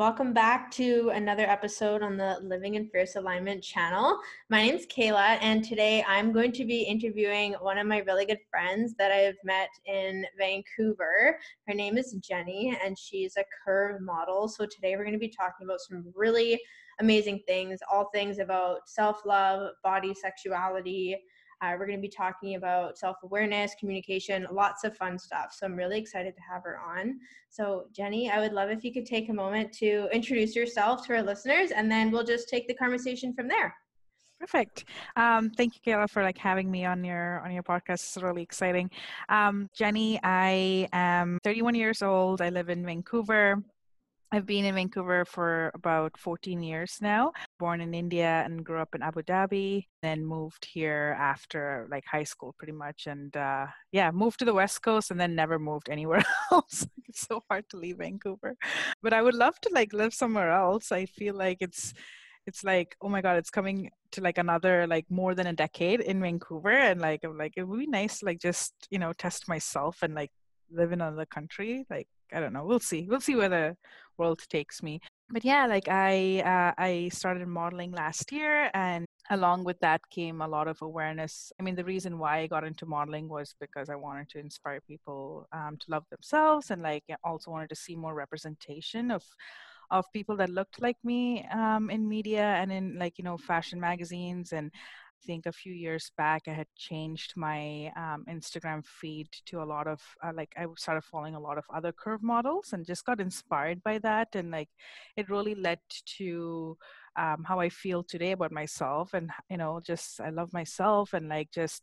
Welcome back to another episode on the Living in Fierce Alignment channel. My name is Kehla, and today I'm going to be interviewing one of my really good friends that I've met in Vancouver. Her name is Jenie, and she's a curve model. So today we're going to be talking about some really amazing things, all things about self love, body, sexuality, uh, we're going to be talking about self awareness, communication, lots of fun stuff. So I'm really excited to have her on. So, Jenie, I would love if you could take a moment to introduce yourself to our listeners, and then we'll just take the conversation from there. Perfect. Um, thank you, Kehla, for like having me on your on your podcast. It's really exciting. Um, Jenie, I am 31 years old. I live in Vancouver. I've been in Vancouver for about 14 years now. Born in India and grew up in Abu Dhabi, then moved here after like high school pretty much. And uh, yeah, moved to the West Coast and then never moved anywhere else. it's so hard to leave Vancouver. But I would love to like live somewhere else. I feel like it's it's like oh my god it's coming to like another like more than a decade in vancouver and like i'm like it would be nice to like just you know test myself and like live in another country like i don't know we'll see we'll see where the world takes me. But yeah like i uh, i started modeling last year and along with that came a lot of awareness. I mean the reason why i got into modeling was because i wanted to inspire people um, to love themselves and like also wanted to see more representation of of people that looked like me um, in media and in like you know fashion magazines. And think a few years back I had changed my um, Instagram feed to a lot of uh, like I started following a lot of other curve models and just got inspired by that and like it really led to um, how I feel today about myself and you know just I love myself and like just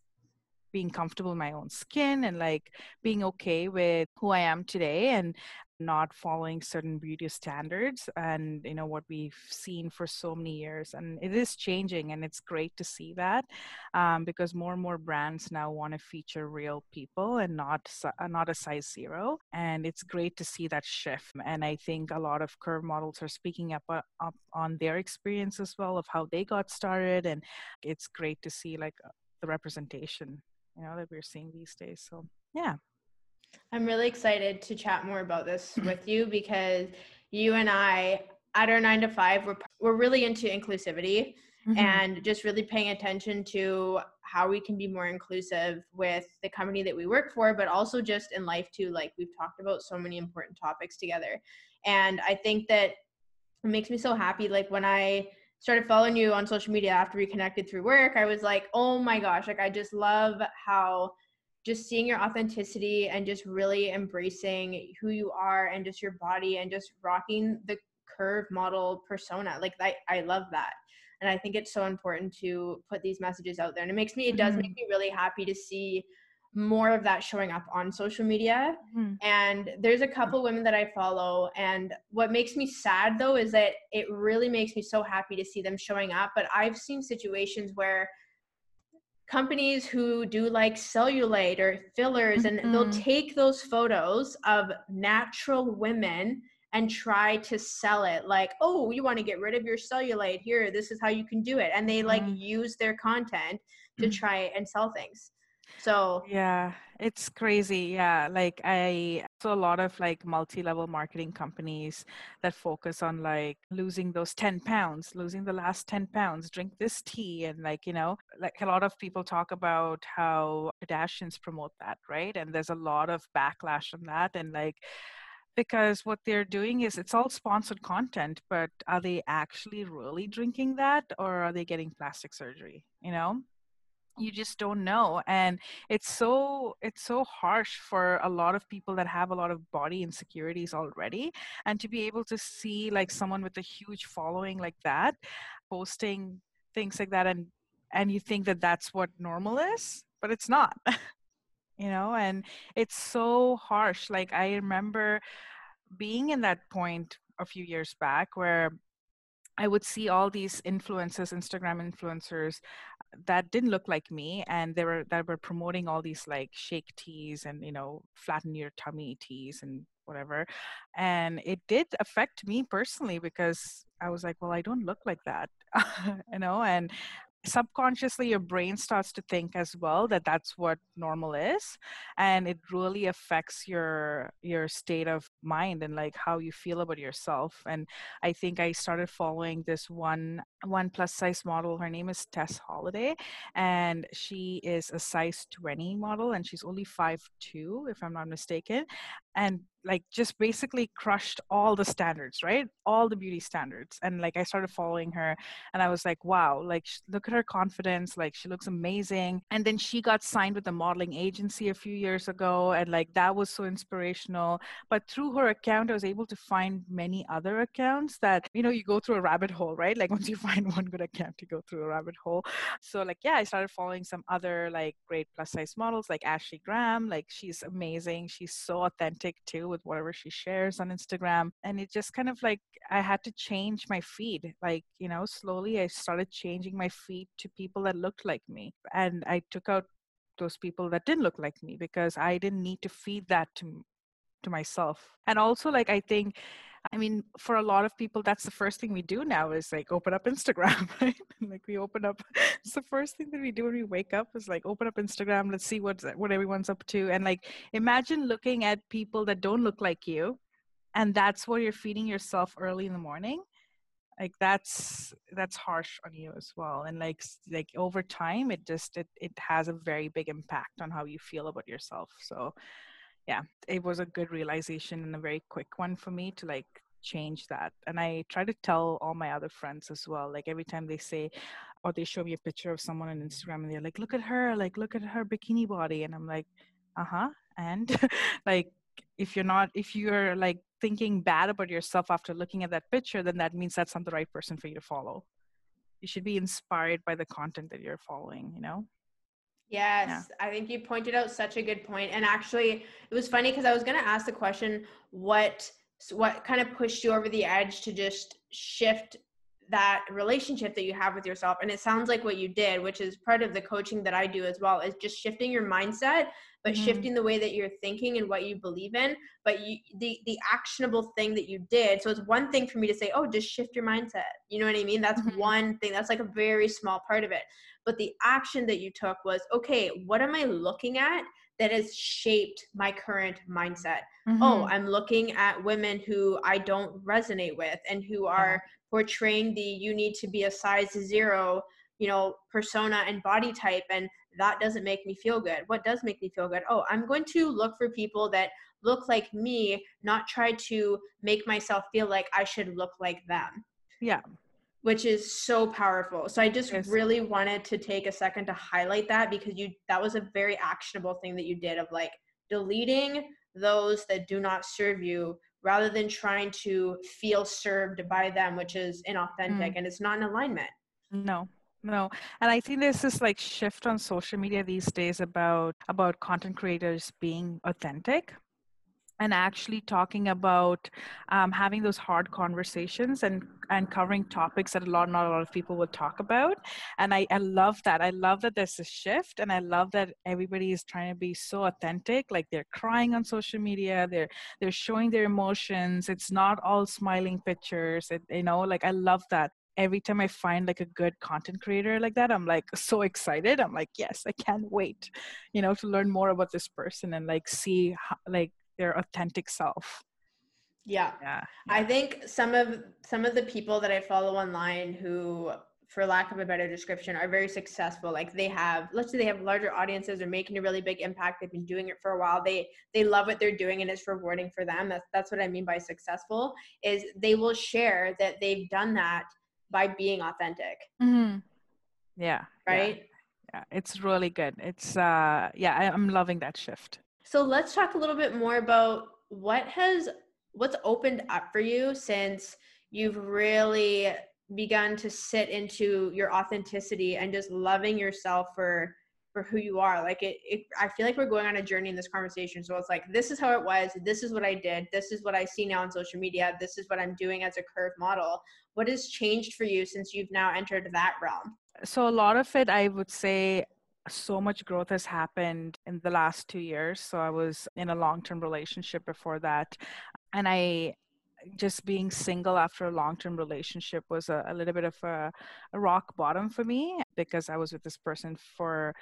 being comfortable in my own skin and like being okay with who I am today and not following certain beauty standards and you know what we've seen for so many years and it is changing and it's great to see that um, because more and more brands now want to feature real people and not uh, not a size zero and it's great to see that shift and i think a lot of curve models are speaking up, uh, up on their experience as well of how they got started and it's great to see like uh, the representation you know that we're seeing these days so yeah I'm really excited to chat more about this with you because you and I, at our nine to five, we're, we're really into inclusivity mm-hmm. and just really paying attention to how we can be more inclusive with the company that we work for, but also just in life too. Like we've talked about so many important topics together. And I think that it makes me so happy. Like when I started following you on social media after we connected through work, I was like, oh my gosh, like I just love how just seeing your authenticity and just really embracing who you are and just your body and just rocking the curve model persona. Like I, I love that. And I think it's so important to put these messages out there. And it makes me, it does mm-hmm. make me really happy to see more of that showing up on social media. Mm-hmm. And there's a couple women that I follow. And what makes me sad though is that it really makes me so happy to see them showing up. But I've seen situations where companies who do like cellulite or fillers mm-hmm. and they'll mm-hmm. take those photos of natural women and try to sell it like oh you want to get rid of your cellulite here this is how you can do it and they like mm-hmm. use their content to mm-hmm. try and sell things so yeah, it's crazy. Yeah, like I saw a lot of like multi-level marketing companies that focus on like losing those 10 pounds, losing the last 10 pounds, drink this tea and like, you know, like a lot of people talk about how Kardashians promote that, right? And there's a lot of backlash on that and like because what they're doing is it's all sponsored content but are they actually really drinking that or are they getting plastic surgery you know you just don't know and it's so it's so harsh for a lot of people that have a lot of body insecurities already and to be able to see like someone with a huge following like that posting things like that and and you think that that's what normal is but it's not you know and it's so harsh. Like i remember being in that point a few years back where I would see all these influencers, Instagram influencers that didn't look like me and they were that were promoting all these like shake teas and you know flatten your tummy teas and whatever and it did affect me personally because i was like well i don't look like that you know and subconsciously your brain starts to think as well that that's what normal is and it really affects your your state of mind and like how you feel about yourself. And i think i started following this one one plus size model. Her name is Tess Holliday and she is a size 20 model and she's only five two, if i'm not mistaken. And like just basically crushed all the standards right? All the beauty standards. And like i started following her and i was like wow like look at her confidence like she looks amazing. And then she got signed with a modeling agency a few years ago and like that was so inspirational. But through her account i was able to find many other accounts that you know you go through a rabbit hole right? Like once you find one good account you go through a rabbit hole. So like yeah i started following some other like great plus size models like ashley graham. Like she's amazing. She's so authentic too with whatever she shares on Instagram. And it just kind of like I had to change my feed. Like, you know, slowly I started changing my feed to people that looked like me. And I took out those people that didn't look like me because I didn't need to feed that to to myself. And also like I think I mean, for a lot of people, that's the first thing we do now is like open up Instagram, right? like we open up. It's the first thing that we do when we wake up is like open up Instagram. Let's see what what everyone's up to, and like imagine looking at people that don't look like you, and that's what you're feeding yourself early in the morning. Like that's that's harsh on you as well, and like like over time, it just it it has a very big impact on how you feel about yourself. So yeah, it was a good realization and a very quick one for me to like change that. And I try to tell all my other friends as well. Like every time they say, or they show me a picture of someone on Instagram and they're like, look at her, like, look at her bikini body. And I'm like, uh huh. And like, if you're not, if you're like thinking bad about yourself after looking at that picture, then that means that's not the right person for you to follow. You should be inspired by the content that you're following, you know? Yes, yeah. I think you pointed out such a good point. And actually, it was funny because I was going to ask the question what what kind of pushed you over the edge to just shift that relationship that you have with yourself and it sounds like what you did which is part of the coaching that i do as well is just shifting your mindset but mm-hmm. shifting the way that you're thinking and what you believe in but you the the actionable thing that you did. So it's one thing for me to say oh just shift your mindset. You know what i mean? That's mm-hmm. one thing. That's like a very small part of it. But the action that you took was okay what am i looking at that has shaped my current mindset? Oh, mm-hmm. oh i'm looking at women who i don't resonate with and who are portraying the you need to be a size zero you know persona and body type and that doesn't make me feel good. What does make me feel good? Oh i'm going to look for people that look like me not try to make myself feel like i should look like them. Yeah. Which is so powerful. So i just yes. really wanted to take a second to highlight that because you that was a very actionable thing that you did of like deleting those that do not serve you rather than trying to feel served by them, which is inauthentic mm. and it's not in alignment. No, no and i think there's this like shift on social media these days about about content creators being authentic and actually talking about um, having those hard conversations and and covering topics that a lot not a lot of people will talk about. And I, I love that. I love that there's a shift and i love that everybody is trying to be so authentic like they're crying on social media they're they're showing their emotions. It's not all smiling pictures it, you know like i love that. Every time I find like a good content creator like that, I'm like so excited. I'm like, yes, I can't wait, you know, to learn more about this person and like see how, like their authentic self yeah. yeah. I think some of some of the people that I follow online who for lack of a better description are very successful like they have let's say they have larger audiences or making a really big impact they've been doing it for a while they they love what they're doing and it's rewarding for them that's that's what i mean by successful is they will share that they've done that by being authentic mm-hmm. yeah right yeah. yeah it's really good it's uh yeah I, i'm loving that shift so let's talk a little bit more about what has what's opened up for you since you've really begun to sit into your authenticity and just loving yourself for for who you are. Like it, it, I feel like we're going on a journey in this conversation. So it's like, this is how it was. This is what I did. This is what I see now on social media. This is what I'm doing as a curve model. What has changed for you since you've now entered that realm? So a lot of it, I would say, so much growth has happened in the last two years. So I was in a long term relationship before that. And I just being single after a long-term relationship was a, a little bit of a, a, rock bottom for me because I was with this person for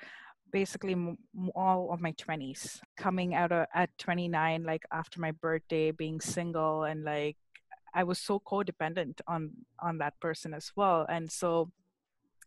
basically m- all of my 20s coming out of, at 29 like after my birthday being single and like I was so codependent on on that person as well and so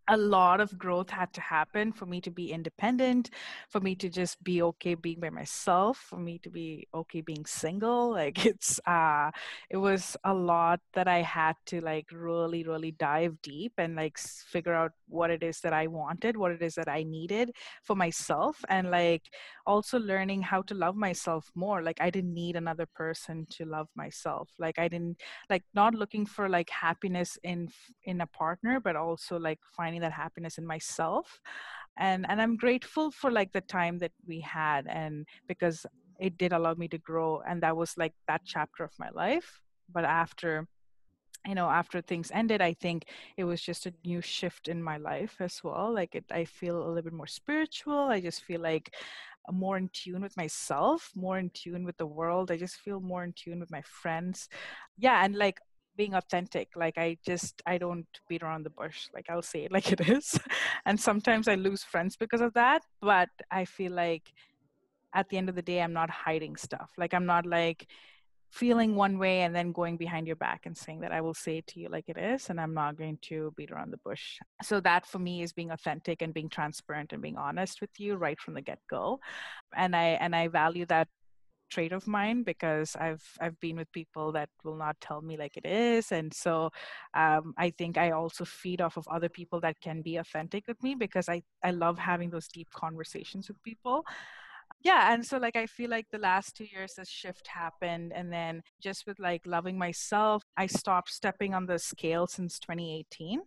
a lot of growth had to happen for me to be independent for me to just be okay being by myself for me to be okay being single like it's uh it was a lot that i had to like really really dive deep and like figure out what it is that i wanted what it is that i needed for myself and like also learning how to love myself more like i didn't need another person to love myself like i didn't like not looking for like happiness in in a partner but also like finding finding that happiness in myself and and i'm grateful for like the time that we had and because it did allow me to grow and that was like that chapter of my life. But after you know after things ended i think it was just a new shift in my life as well. Like it, i feel a little bit more spiritual. I just feel like more in tune with myself more in tune with the world. I just feel more in tune with my friends. Yeah and like being authentic like i just i don't beat around the bush like i'll say it like it is and sometimes i lose friends because of that but i feel like at the end of the day i'm not hiding stuff like i'm not like feeling one way and then going behind your back and saying that I will say it to you like it is and I'm not going to beat around the bush. So that for me is being authentic and being transparent and being honest with you right from the get-go. And I and I value that trait of mine because I've I've been with people that will not tell me like it is, and so um, I think I also feed off of other people that can be authentic with me because I I love having those deep conversations with people. Yeah, and so like I feel like the last two years this shift happened, and then just with like loving myself, I stopped stepping on the scale since 2018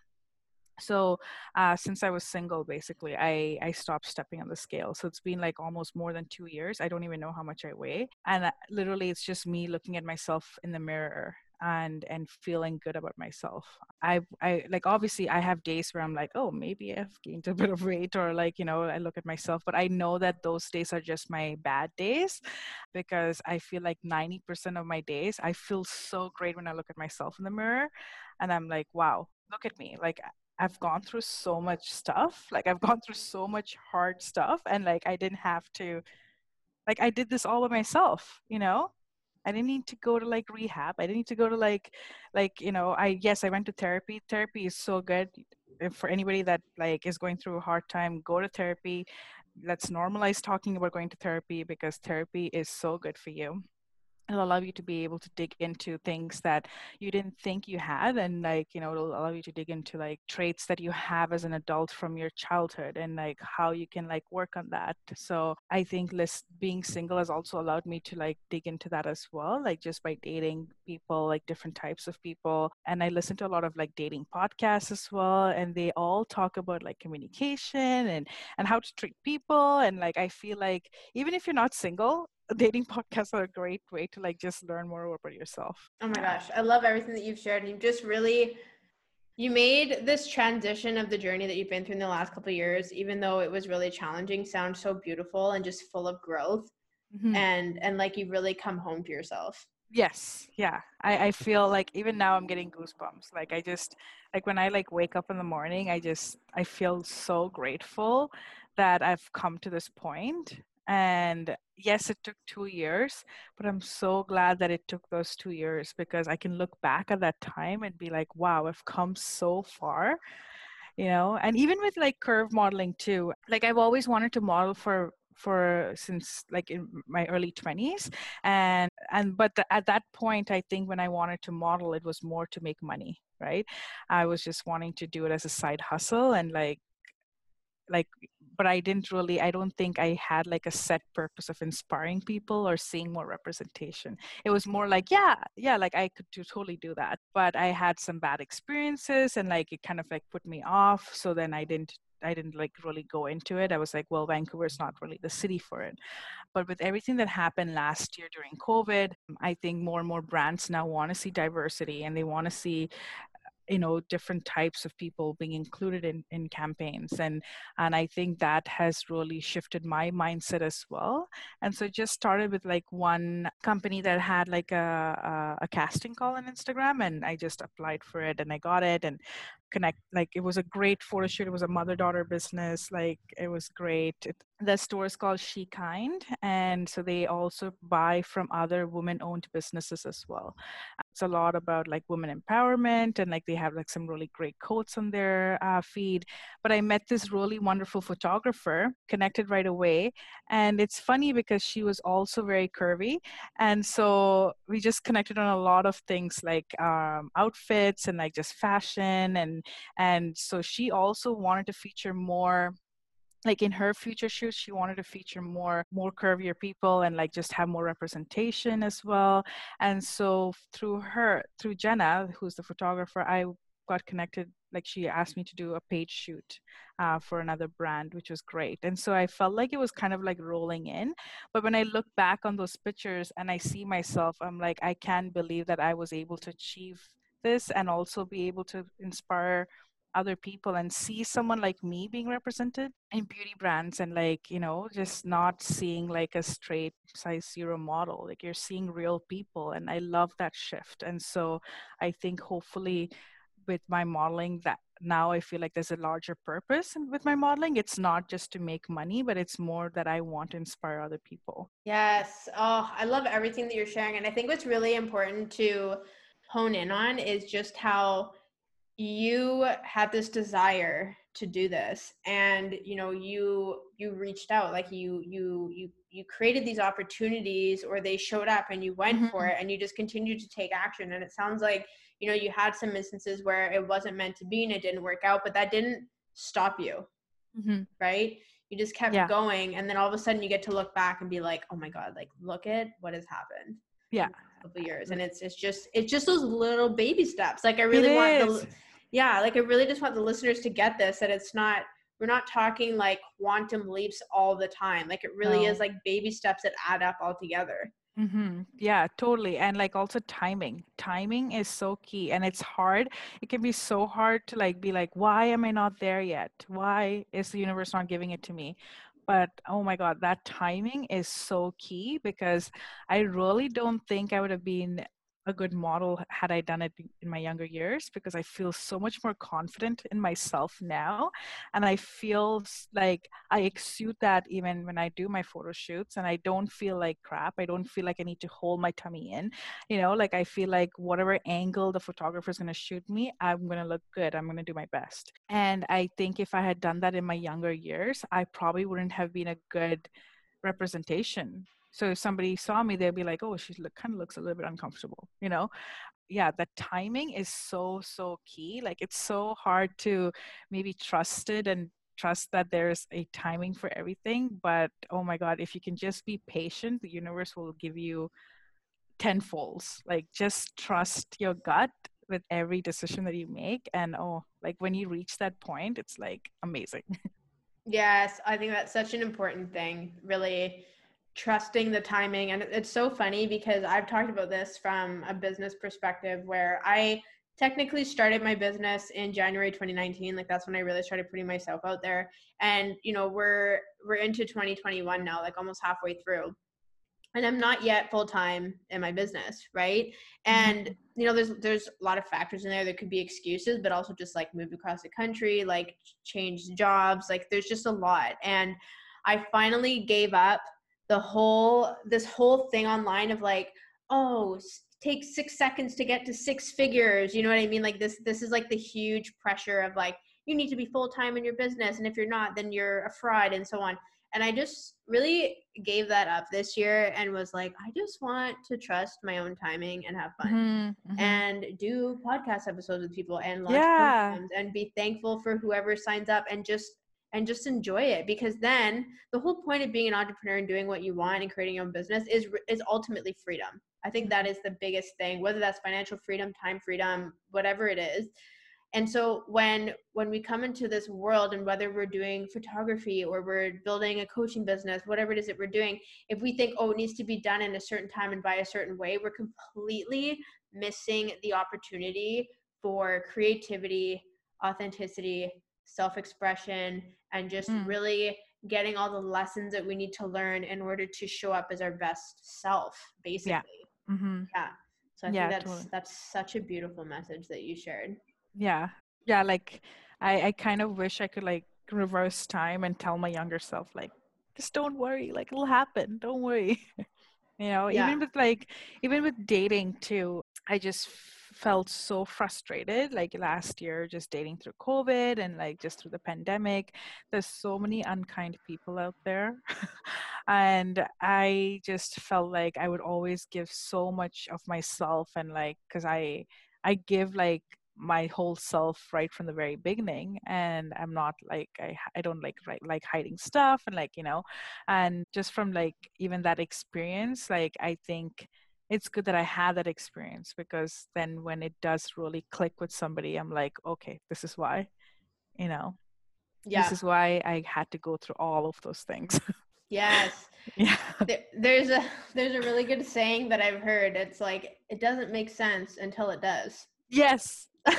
so uh, since i was single basically i i stopped stepping on the scale. So it's been like almost more than two years. I don't even know how much i weigh. And uh, literally it's just me looking at myself in the mirror and and feeling good about myself. I i like obviously i have days where i'm like oh maybe i've gained a bit of weight or like you know i look at myself. But i know that those days are just my bad days because i feel like 90% of my days i feel so great when i look at myself in the mirror and i'm like wow look at me. Like I've gone through so much stuff. Like I've gone through so much hard stuff and like I didn't have to like I did this all by myself, you know? I didn't need to go to like rehab. I didn't need to go to like like, you know, I yes, I went to therapy. Therapy is so good eh, for anybody that like is going through a hard time, go to therapy. Let's normalize talking about going to therapy because therapy is so good for you it'll allow you to be able to dig into things that you didn't think you had and like you know it'll allow you to dig into like traits that you have as an adult from your childhood and like how you can like work on that. So i think list being single has also allowed me to like dig into that as well like just by dating people like different types of people. And i listen to a lot of like dating podcasts as well and they all talk about like communication and and how to treat people. And like i feel like even if you're not single dating podcasts are a great way to like just learn more about yourself. Oh my gosh, I love everything that you've shared. You've just really you made this transition of the journey that you've been through in the last couple years, even though it was really challenging, sound so beautiful and just full of growth. Mm-hmm. And and like you've really come home to yourself. Yes, yeah. I, I feel like even now I'm getting goosebumps. Like I just like when I like wake up in the morning, I just I feel so grateful that I've come to this point and yes it took two years but i'm so glad that it took those two years because i can look back at that time and be like wow i've come so far you know? And even with like curve modeling too like i've always wanted to model for for since like in my early 20s and and but the, at that point i think when i wanted to model it was more to make money right? I was just wanting to do it as a side hustle and like like but i didn't really i don't think i had like a set purpose of inspiring people or seeing more representation it was more like yeah yeah like i could do, totally do that but i had some bad experiences and like it kind of like put me off so then i didn't I didn't like really go into it. I was like, well, Vancouver's not really the city for it. But with everything that happened last year during COVID, I think more and more brands now want to see diversity and they want to see you know different types of people being included in in campaigns and and i think that has really shifted my mindset as well. And so it just started with like one company that had like a, a, a casting call on instagram and i just applied for it and i got it and connect like it was a great photo shoot. It was a mother daughter business like it was great. The store is called Shekind and so they also buy from other women owned businesses as well a lot about like women empowerment and like they have like some really great quotes on their uh, feed but i met this really wonderful photographer connected right away and it's funny because she was also very curvy and so we just connected on a lot of things like um, outfits and like just fashion and and so she also wanted to feature more like in her future shoots she wanted to feature more more curvier people and like just have more representation as well. And so through her through jenna who's the photographer i got connected like she asked me to do a page shoot uh, for another brand which was great. And so i felt like it was kind of like rolling in. But when i look back on those pictures and i see myself i'm like i can't believe that i was able to achieve this and also be able to inspire other people and see someone like me being represented in beauty brands and like you know just not seeing like a straight size zero model like you're seeing real people and i love that shift and so i think hopefully with my modeling that now i feel like there's a larger purpose and with my modeling. It's not just to make money but it's more that i want to inspire other people. Yes. Oh i love everything that you're sharing and i think what's really important to hone in on is just how you had this desire to do this and you know you you reached out like you you you you created these opportunities or they showed up and you went mm-hmm. for it and you just continued to take action. And it sounds like you know you had some instances where it wasn't meant to be and it didn't work out but that didn't stop you. Mm-hmm. right? You just kept yeah. going and then all of a sudden you get to look back and be like oh my god like look at what has happened yeah. couple years. And it's it's just it's just those little baby steps. Like i really want the yeah like i really just want the listeners to get this that it's not we're not talking like quantum leaps all the time like it really no. is like baby steps that add up all together Mm-hmm. Yeah, totally. And like also timing. Timing is so key and it's hard. It can be so hard to like be like, why am I not there yet? Why is the universe not giving it to me? but oh my god that timing is so key because i really don't think i would have been a good model had I done it in my younger years because I feel so much more confident in myself now. And I feel like I exude that even when I do my photo shoots and I don't feel like crap. I don't feel like I need to hold my tummy in. You know, like I feel like whatever angle the photographer is going to shoot me, I'm going to look good. I'm going to do my best. And I think if I had done that in my younger years, I probably wouldn't have been a good representation so if somebody saw me, they'd be like, "Oh, she look, kind of looks a little bit uncomfortable," you know. Yeah, the timing is so so key. Like it's so hard to maybe trust it and trust that there's a timing for everything. But oh my God, if you can just be patient, the universe will give you tenfolds. Like just trust your gut with every decision that you make, and oh, like when you reach that point, it's like amazing. Yes, I think that's such an important thing. Really trusting the timing and it's so funny because i've talked about this from a business perspective where i technically started my business in january 2019 like that's when i really started putting myself out there and you know we're we're into 2021 now like almost halfway through and i'm not yet full time in my business right mm-hmm. and you know there's there's a lot of factors in there there could be excuses but also just like moved across the country like changed jobs like there's just a lot and i finally gave up the whole this whole thing online of like oh take six seconds to get to six figures you know what i mean like this this is like the huge pressure of like you need to be full-time in your business and if you're not then you're a fraud and so on and i just really gave that up this year and was like i just want to trust my own timing and have fun mm-hmm, mm-hmm. and do podcast episodes with people and launch yeah. programs and be thankful for whoever signs up and just and just enjoy it because then the whole point of being an entrepreneur and doing what you want and creating your own business is is ultimately freedom. I think that is the biggest thing, whether that's financial freedom, time freedom, whatever it is. and so when when we come into this world and whether we're doing photography or we're building a coaching business whatever it is that we're doing if we think oh it needs to be done in a certain time and by a certain way we're completely missing the opportunity for creativity authenticity self-expression and just mm. really getting all the lessons that we need to learn in order to show up as our best self basically yeah, mm-hmm. yeah. so i yeah, think that's totally. that's such a beautiful message that you shared yeah yeah like i i kind of wish i could like reverse time and tell my younger self like just don't worry like it'll happen don't worry you know yeah. even with like even with dating too i just felt so frustrated like last year just dating through covid and like just through the pandemic. There's so many unkind people out there. And i just felt like i would always give so much of myself and like because i i give like my whole self right from the very beginning. And i'm not like i, I don't like like, like hiding stuff and like you know. And just from like even that experience like i think it's good that i had that experience because then when it does really click with somebody i'm like okay this is why you know? Yeah. this is why i had to go through all of those things. Yes. Yeah. There's a there's a really good saying that i've heard. It's like it doesn't make sense until it does. Yes.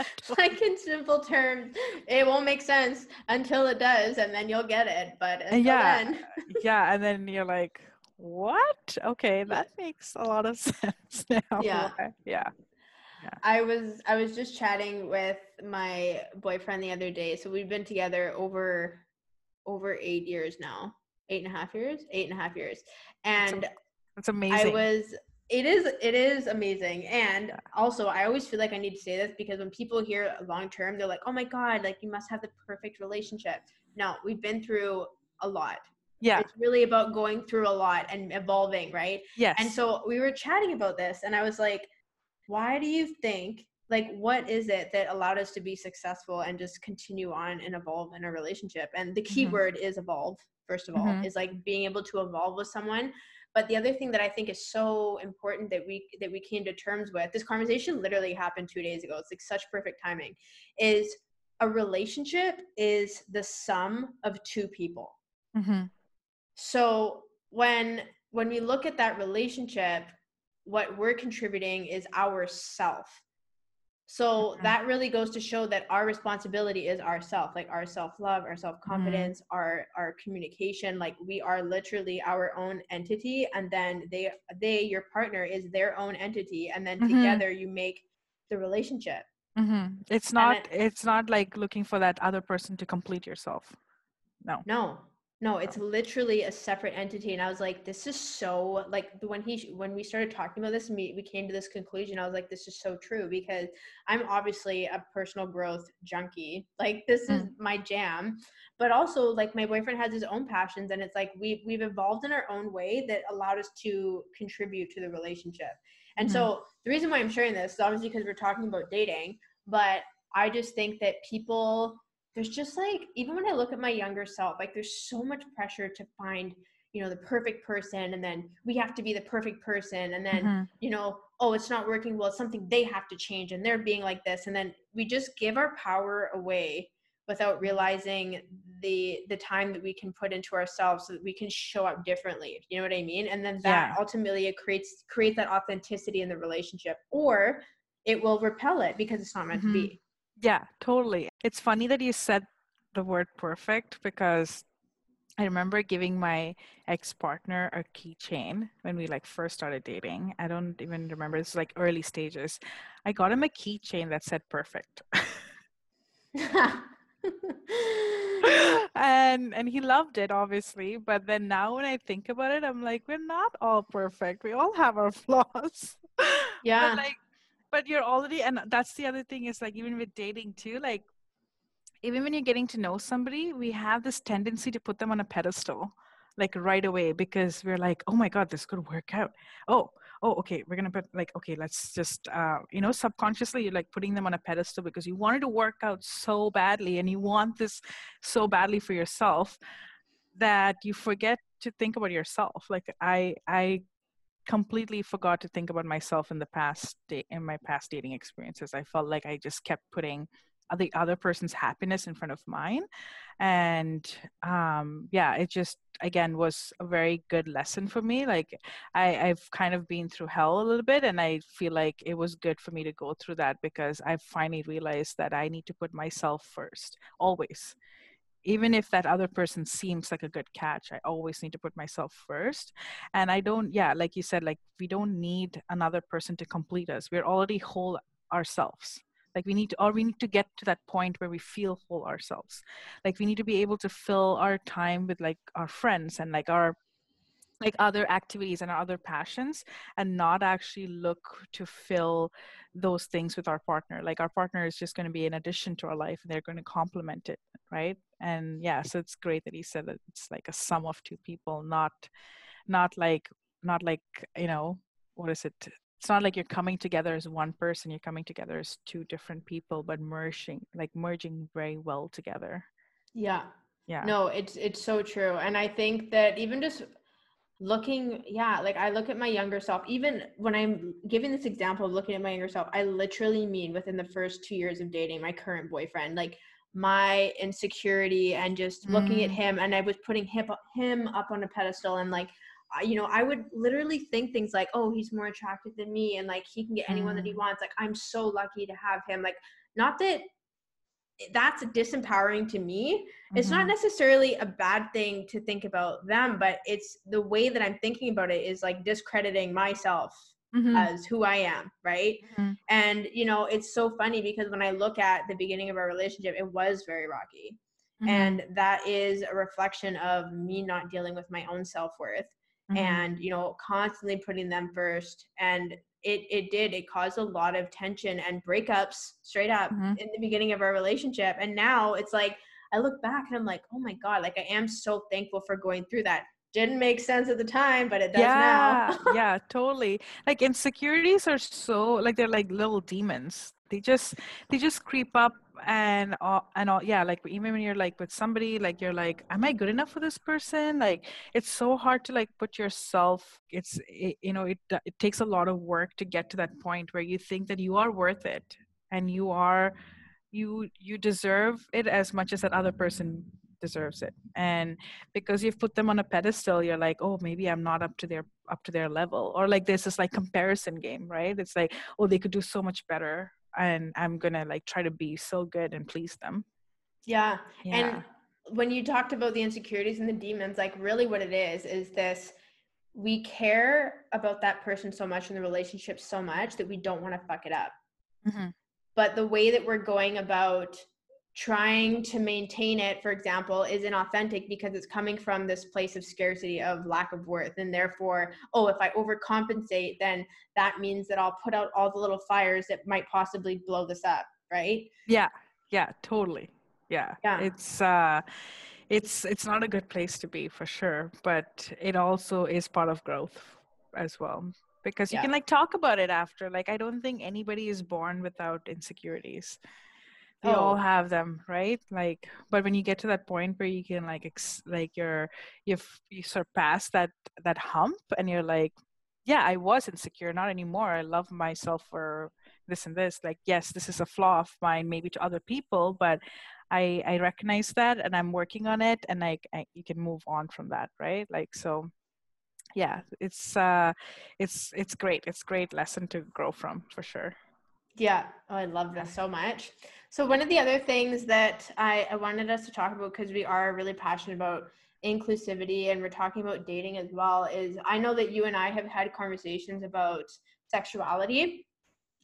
Like in simple terms, it won't make sense until it does, and then you'll get it. But yeah, then... yeah, and then you're like, "What? Okay, that makes a lot of sense now." Yeah, yeah. Yeah. I was I was just chatting with my boyfriend the other day. So we've been together over over eight years now. Eight and a half years? Eight and a half years. And that's amazing. I was it is it is amazing and also i always feel like i need to say this because when people hear long term they're like oh my god like you must have the perfect relationship no we've been through a lot yeah it's really about going through a lot and evolving right yes and so we were chatting about this and i was like why do you think like what is it that allowed us to be successful and just continue on and evolve in a relationship and the key mm-hmm. word is evolve first of all mm-hmm. is like being able to evolve with someone but the other thing that I think is so important that we that we came to terms with, this conversation literally happened two days ago. It's like such perfect timing. Is a relationship is the sum of two people. Mm-hmm. So when when we look at that relationship, what we're contributing is our self. So mm-hmm. that really goes to show that our responsibility is ourself, like our self-love, our self-confidence, mm-hmm. our our communication. Like we are literally our own entity, and then they they your partner is their own entity, and then mm-hmm. together you make the relationship. Mm-hmm. It's not it's not like looking for that other person to complete yourself. No. No, no, it's literally a separate entity. And I was like, this is so like when he when we started talking about this, we we came to this conclusion. I was like, this is so true because I'm obviously a personal growth junkie. Like this mm. is my jam. But also like my boyfriend has his own passions and it's like we we've evolved in our own way that allowed us to contribute to the relationship. And mm. so the reason why I'm sharing this is obviously because we're talking about dating, but I just think that people there's just like even when i look at my younger self like there's so much pressure to find you know the perfect person and then we have to be the perfect person and then mm-hmm. you know oh it's not working well it's something they have to change and they're being like this and then we just give our power away without realizing the the time that we can put into ourselves so that we can show up differently you know what i mean and then that yeah. ultimately it creates creates that authenticity in the relationship or it will repel it because it's not meant mm-hmm. to be yeah, totally. It's funny that you said the word perfect because I remember giving my ex partner a keychain when we like first started dating. I don't even remember. It's like early stages. I got him a keychain that said perfect. and and he loved it obviously but then now when i think about it i'm like we're not all perfect we all have our flaws yeah but like but you're already and that's the other thing is like even with dating too like even when you're getting to know somebody we have this tendency to put them on a pedestal like right away because we're like oh my god this could work out. Oh oh okay we're gonna put like okay let's just uh, you know subconsciously you're like putting them on a pedestal because you wanted to work out so badly and you want this so badly for yourself that you forget to think about yourself. Like i i completely forgot to think about myself in the past in my past dating experiences. I felt like i just kept putting the other person's happiness in front of mine. And um yeah it just again was a very good lesson for me. Like i i've kind of been through hell a little bit and i feel like it was good for me to go through that because i finally realized that i need to put myself first always. Even if that other person seems like a good catch i always need to put myself first. And i don't yeah like you said like we don't need another person to complete us. We're already whole ourselves like we need to or we need to get to that point where we feel whole ourselves. Like we need to be able to fill our time with like our friends and like our like other activities and our other passions and not actually look to fill those things with our partner. Like our partner is just going to be an addition to our life and they're going to complement it right? And yeah so it's great that he said that it's like a sum of two people not not like not like you know what is it it's not like you're coming together as one person you're coming together as two different people but merging like merging very well together. Yeah. Yeah. No it's it's so true and i think that even just looking yeah like i look at my younger self even when i'm giving this example of looking at my younger self i literally mean within the first two years of dating my current boyfriend like my insecurity and just looking mm. at him and i was putting him, him up on a pedestal and like you know, I would literally think things like, oh, he's more attractive than me and like he can get anyone that he mm. wants. Like, I'm so lucky to have him. Like, not that that's disempowering to me. Mm-hmm. It's not mm-hmm. necessarily a bad thing to think about them, but it's the way that I'm thinking about it is like discrediting myself mm-hmm. as who I am, right? Mm-hmm. And you know, it's so funny because when I look at the beginning of our relationship, it was very rocky. Mm-hmm. And that is a reflection of me not dealing with my own self worth mm-hmm. and you know constantly putting them first and it it did it caused a lot of tension and breakups straight up mm-hmm. in the beginning of our relationship and now it's like i look back and i'm like oh my god like i am so thankful for going through that didn't make sense at the time but it does yeah, now yeah totally like insecurities are so like they're like little demons they just they just creep up and all and all yeah like even when you're like with somebody like you're like am i good enough for this person? Like it's so hard to like put yourself it's it, you know it uh, it takes a lot of work to get to that point where you think that you are worth it and you are you you deserve it as much as that other person deserves it. And because you've put them on a pedestal you're like oh maybe i'm not up to their up to their level. Or like this like comparison game right? It's like oh they could do so much better and i'm gonna like try to be so good and please them yeah. yeah. and when you talked about the insecurities and the demons like really what it is is this we care about that person so much in the relationship so much that we don't want to fuck it up mm-hmm. but the way that we're going about trying to maintain it for example is inauthentic because it's coming from this place of scarcity of lack of worth. And therefore oh if i overcompensate then that means that i'll put out all the little fires that might possibly blow this up right? Yeah. Yeah totally. Yeah. Yeah. It's uh it's it's not a good place to be for sure. But it also is part of growth as well. Because you yeah. can like talk about it after. Like i don't think anybody is born without insecurities we oh. all have them right? Like but when you get to that point where you can like ex- like you're you've you surpass that that hump and you're like yeah i was insecure not anymore. I love myself for this and this. Like yes this is a flaw of mine maybe to other people but i i recognize that and i'm working on it and like I, you can move on from that right? Like so yeah it's uh it's it's great. It's great lesson to grow from for sure. Yeah. Oh, i love this so much so one of the other things that I, I wanted us to talk about because we are really passionate about inclusivity and we're talking about dating as well is I know that you and I have had conversations about sexuality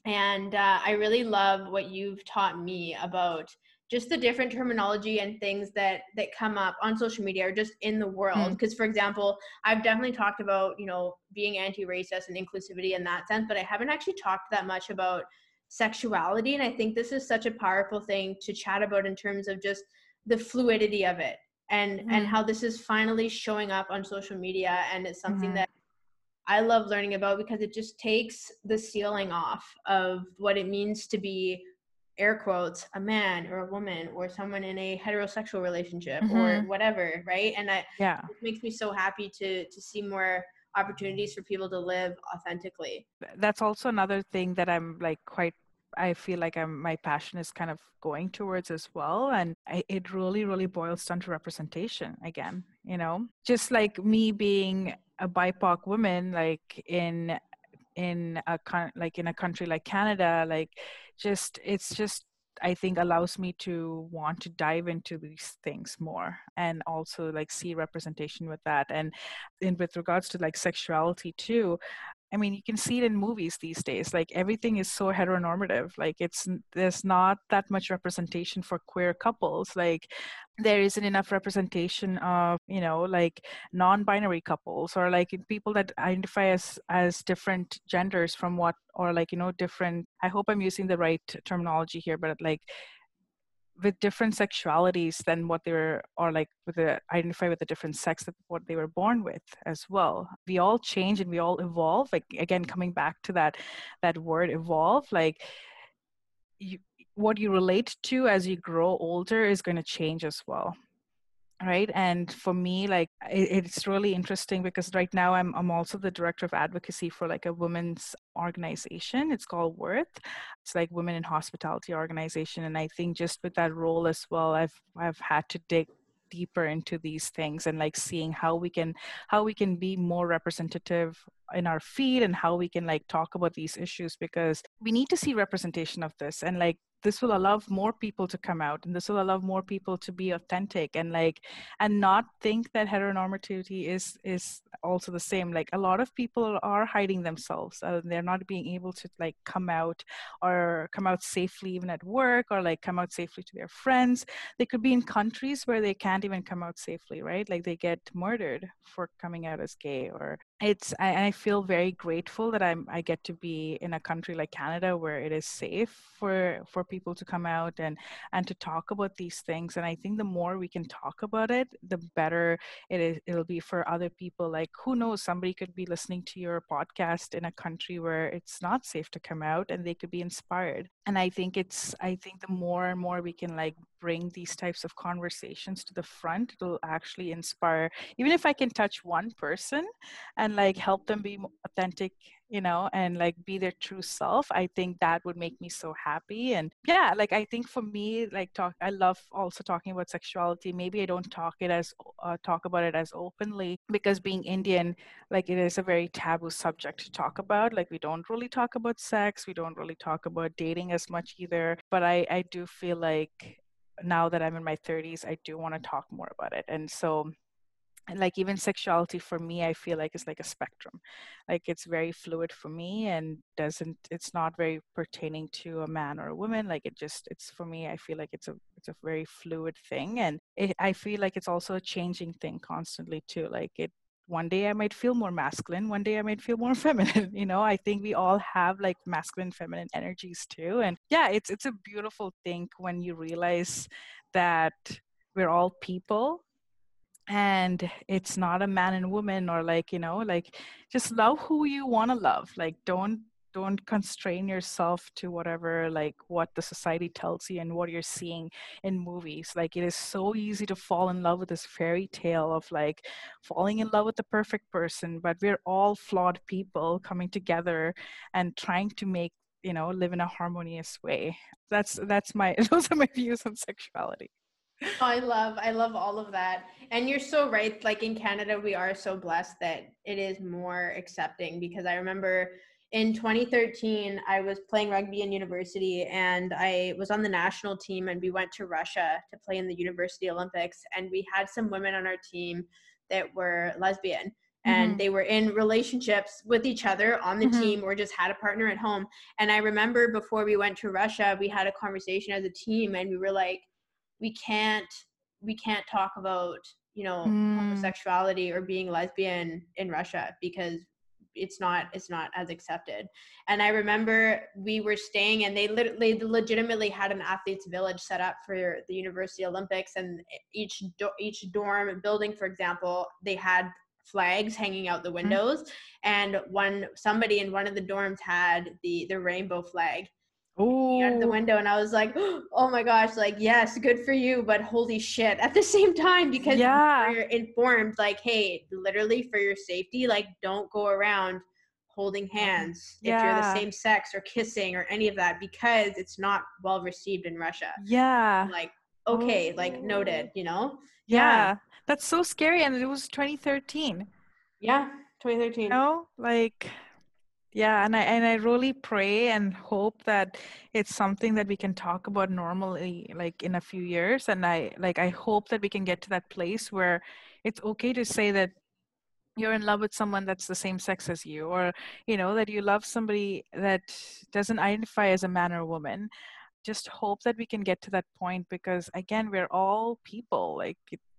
and uh, I really love what you've taught me about just the different terminology and things that that come up on social media or just in the world because mm. for example i've definitely talked about you know being anti-racist and inclusivity in that sense but i haven't actually talked that much about sexuality and i think this is such a powerful thing to chat about in terms of just the fluidity of it and mm-hmm. and how this is finally showing up on social media and it's something mm-hmm. that i love learning about because it just takes the ceiling off of what it means to be air quotes a man or a woman or someone in a heterosexual relationship mm-hmm. or whatever right and i yeah it makes me so happy to to see more opportunities for people to live authentically. That's also another thing that I'm like quite I feel like I'm my passion is kind of going towards as well, and I, it really, really boils down to representation again. You know, just like me being a BIPOC woman, like in in a con- like in a country like Canada, like just it's just I think allows me to want to dive into these things more and also like see representation with that. And in with regards to like sexuality too I mean, you can see it in movies these days. Like everything is so heteronormative. Like it's there's not that much representation for queer couples. Like there isn't enough representation of you know like non-binary couples or like people that identify as as different genders from what or like you know different. I hope I'm using the right terminology here, but like with different sexualities than what they were or like with the identify with a different sex that what they were born with as well. We all change and we all evolve like again coming back to that that word evolve like you what you relate to as you grow older is going to change as well right? And for me like it, it's really interesting because right now I'm, I'm also the director of advocacy for like a women's organization. It's called worth. It's like women in hospitality organization and i think just with that role as well i've i've had to dig deeper into these things and like seeing how we can how we can be more representative in our feed and how we can like talk about these issues because we need to see representation of this. And like this will allow more people to come out and this will allow more people to be authentic and like and not think that heteronormativity is is also the same. Like a lot of people are hiding themselves uh, they're not being able to like come out or come out safely even at work or like come out safely to their friends. They could be in countries where they can't even come out safely right? Like they get murdered for coming out as gay or it's I, I feel very grateful that i'm i get to be in a country like canada where it is safe for for people to come out and and to talk about these things and i think the more we can talk about it the better it is it'll be for other people like who knows somebody could be listening to your podcast in a country where it's not safe to come out and they could be inspired. And i think it's i think the more and more we can like bring these types of conversations to the front it'll actually inspire even if i can touch one person and like help them be authentic you know and like be their true self i think that would make me so happy and yeah like i think for me like talk i love also talking about sexuality maybe i don't talk it as uh, talk about it as openly because being indian like it is a very taboo subject to talk about like we don't really talk about sex we don't really talk about dating as much either but i i do feel like now that I'm in my 30s, I do want to talk more about it. And so like even sexuality for me i feel like it's like a spectrum like it's very fluid for me and doesn't it's not very pertaining to a man or a woman like it just it's for me i feel like it's a it's a very fluid thing and it, i feel like it's also a changing thing constantly too like it one day I might feel more masculine, one day I might feel more feminine. You know, I think we all have like masculine, feminine energies too. And yeah, it's it's a beautiful thing when you realize that we're all people and it's not a man and woman or like you know like just love who you want to love like don't don't constrain yourself to whatever like what the society tells you and what you're seeing in movies. Like it is so easy to fall in love with this fairy tale of like falling in love with the perfect person but we're all flawed people coming together and trying to make you know live in a harmonious way. That's that's my those are my views on sexuality I love I love all of that. And you're so right. Like in Canada, we are so blessed that it is more accepting because I remember in 2013 i was playing rugby in university and i was on the national team and we went to russia to play in the university olympics and we had some women on our team that were lesbian and mm-hmm. they were in relationships with each other on the mm-hmm. team or just had a partner at home and i remember before we went to russia we had a conversation as a team and we were like we can't we can't talk about you know mm. homosexuality or being lesbian in russia because it's not it's not as accepted and i remember we were staying and they literally legitimately had an athletes village set up for the university olympics and each do- each dorm building for example they had flags hanging out the mm-hmm. windows mm-hmm. and one somebody in one of the dorms had the the rainbow flag oh. out the window, and I was like, "Oh my gosh!" Like, yes, good for you, but holy shit! At the same time, because Yeah. you're informed, like, hey, literally for your safety, like, don't go around holding mm-hmm. hands if you're the same sex or kissing or any of that because it's not well received in Russia. yeah like, okay, like noted, oh. you know? yeah that's so scary and it was 2013 Yeah, 2013. you know like yeah and i and i really pray and hope that it's something that we can talk about normally like in a few years and i like i hope that we can get to that place where it's okay to say that you're in love with someone that's the same sex as you or you know that you love somebody that doesn't identify as a man or a woman. Just hope that we can get to that point because again we're all people like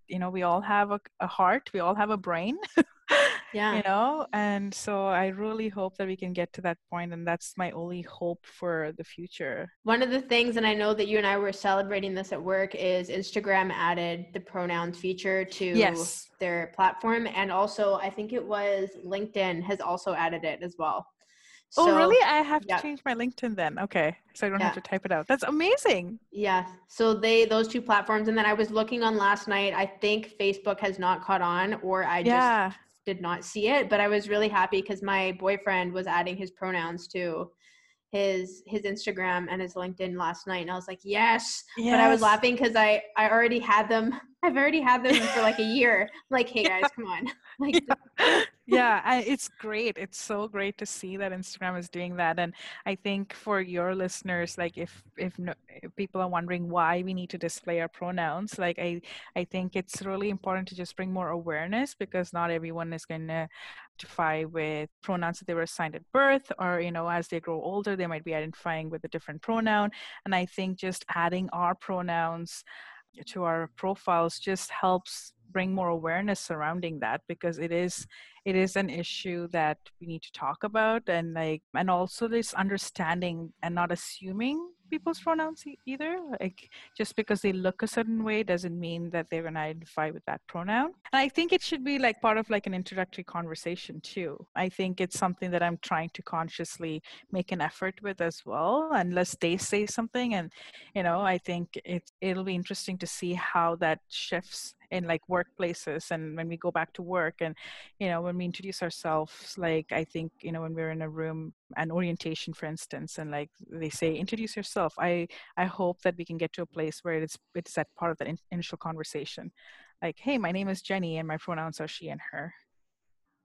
you know we all have a, a heart we all have a brain Yeah. you know and so i really hope that we can get to that point and that's my only hope for the future One of the things, and I know that you and I were celebrating this at work, is Instagram added the pronouns feature to Yes. their platform. And also, I think it was LinkedIn has also added it as well. oh really i have to yeah. change my linkedin then okay so i don't have to type it out that's amazing Yeah. So they those two platforms, and then I was looking on last night. I think Facebook has not caught on, or I just yeah did not see it. But I was really happy because my boyfriend was adding his pronouns to his his Instagram and his LinkedIn last night, and I was like, yes. But I was laughing because I I already had them. I've already had them for like a year. Like, hey guys, come on. Like, yeah I, it's great it's so great to see that instagram is doing that and i think for your listeners like if if, no, if people are wondering why we need to display our pronouns like i i think it's really important to just bring more awareness because not everyone is going to identify with pronouns that they were assigned at birth or you know as they grow older they might be identifying with a different pronoun. And i think just adding our pronouns to our profiles just helps bring more awareness surrounding that because it is it is an issue that we need to talk about. And like and also this understanding and not assuming people's pronouns either like just because they look a certain way doesn't mean that they're going to identify with that pronoun. And i think it should be like part of like an introductory conversation too. I think it's something that i'm trying to consciously make an effort with as well unless they say something. And you know i think it's it'll be interesting to see how that shifts in like workplaces and when we go back to work and you know when we introduce ourselves like i think you know when we're in a room an orientation for instance and like they say introduce yourself i i hope that we can get to a place where it's it's that part of that in- initial conversation like hey my name is Jenie and my pronouns are she and her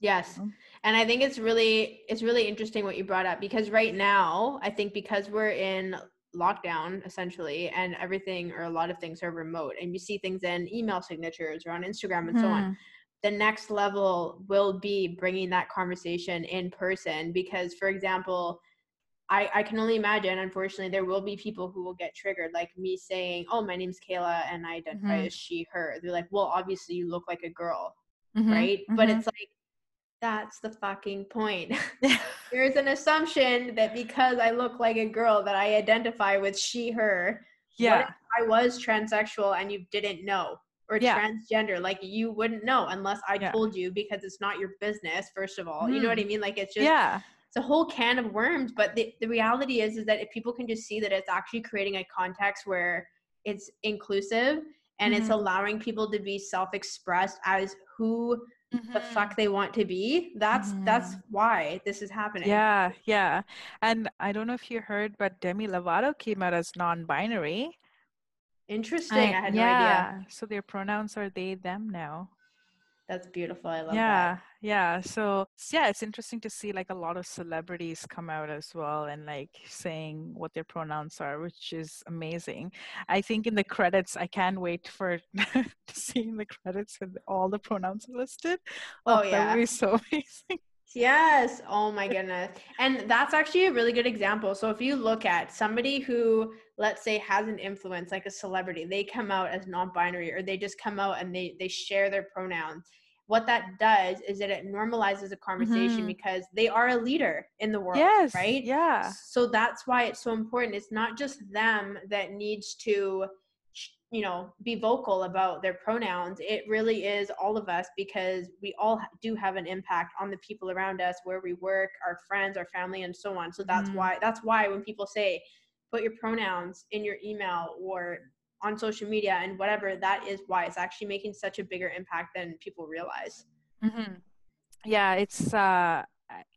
Yes. Mm. And I think it's really it's really interesting what you brought up because right now, I think because we're in lockdown essentially and everything or a lot of things are remote and you see things in email signatures or on Instagram and so on. Mhm. The next level will be bringing that conversation in person because for example, I, I can only imagine, unfortunately, there will be people who will get triggered, like me saying, Oh, my name's Kehla and I identify Mhm. as she, her. They're like, Well, obviously you look like a girl Mhm. right? But Mhm. it's like that's the fucking point. There's an assumption that because I look like a girl that I identify with she her. yeah I was transsexual and you didn't know or Yeah. transgender like you wouldn't know unless I Yeah. told you because it's not your business first of all. You know what I mean? Like it's just yeah it's a whole can of worms but the, the reality is is that if people can just see that it's actually creating a context where it's inclusive and it's Mhm. allowing people to be self-expressed as who the fuck they want to be that's that's Mhm. why this is happening Yeah, yeah. And I don't know if you heard, but Demi Lovato came out as non-binary. interesting i, I- had no idea yeah, so their pronouns are they, them now. That's beautiful i love yeah, that yeah. So yeah, it's interesting to see like a lot of celebrities come out as well and like saying what their pronouns are, which is amazing. I think in the credits, I can't wait for seeing the credits with all the pronouns listed. Oh, oh that yeah. would be so amazing. yes oh my goodness and that's actually a really good example so if you look at somebody who let's say has an influence like a celebrity they come out as non-binary or they just come out and they they share their pronouns what that does is that it normalizes a conversation Mhm. because they are a leader in the world Yes, right yeah. so that's why it's so important it's not just them that needs to you know be vocal about their pronouns it really is all of us because we all do have an impact on the people around us where we work our friends our family and so on so that's Mhm. why that's why when people say put your pronouns in your email or on social media and whatever, that is why it's actually making such a bigger impact than people realize. Mm-hmm. Yeah, it's uh,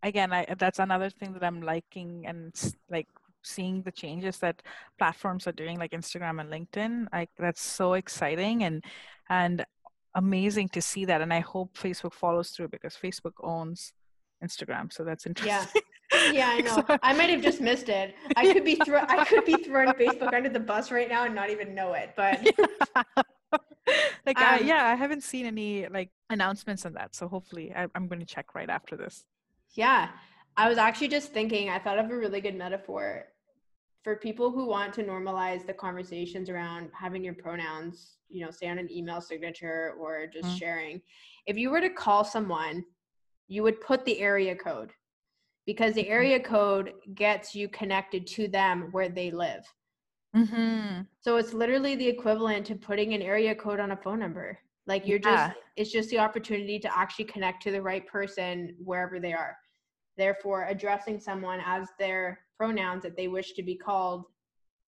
again, I, that's another thing that I'm liking and like seeing the changes that platforms are doing, like Instagram and LinkedIn. Like that's so exciting and and amazing to see that. And I hope Facebook follows through because Facebook owns Instagram, so that's interesting. Yeah. Yeah, I know. I might have just missed it. I could be I could be throwing Facebook under the bus right now and not even know it. But like, um, yeah, I haven't seen any like announcements on that. So hopefully, I, I'm going to check right after this. Yeah, I was actually just thinking. I thought of a really good metaphor for people who want to normalize the conversations around having your pronouns. You know, say on an email signature or just mm-hmm. sharing. If you were to call someone, you would put the area code because the area code gets you connected to them where they live. Mm-hmm. So it's literally the equivalent to putting an area code on a phone number. Like you're yeah. just, it's just the opportunity to actually connect to the right person wherever they are. Therefore, addressing someone as their pronouns that they wish to be called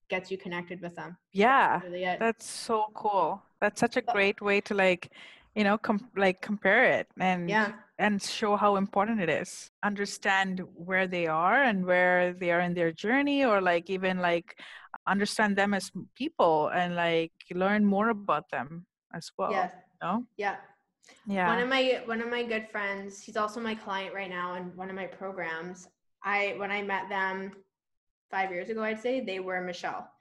gets you connected with them. Yeah, that's, really that's so cool. That's such a great way to like you know com- like compare it and yeah. and show how important it is. Understand where they are and where they are in their journey or like even like understand them as people and like learn more about them as well no yeah. Yeah. One of my one of my good friends he's also my client right now in one of my programs. I when i met them five years ago i'd say they were michelle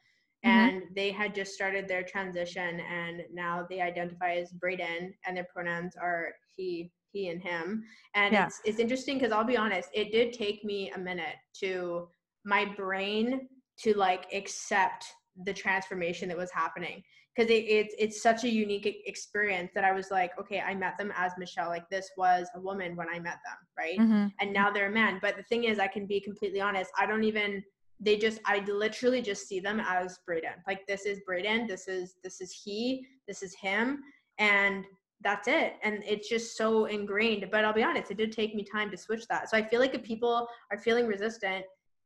Mm-hmm. and they had just started their transition and now they identify as Braden and their pronouns are he he and him and yeah. it's it's interesting because I'll be honest it did take me a minute to my brain to like accept the transformation that was happening because it, it's it's such a unique experience that I was like okay I met them as Michelle like this was a woman when I met them right mm-hmm. and now they're a man but the thing is I can be completely honest I don't even they just I literally just see them as Braden. Like this is Braden, this is this is he, this is him, and that's it. And it's just so ingrained. But I'll be honest, it did take me time to switch that. So I feel like if people are feeling resistant,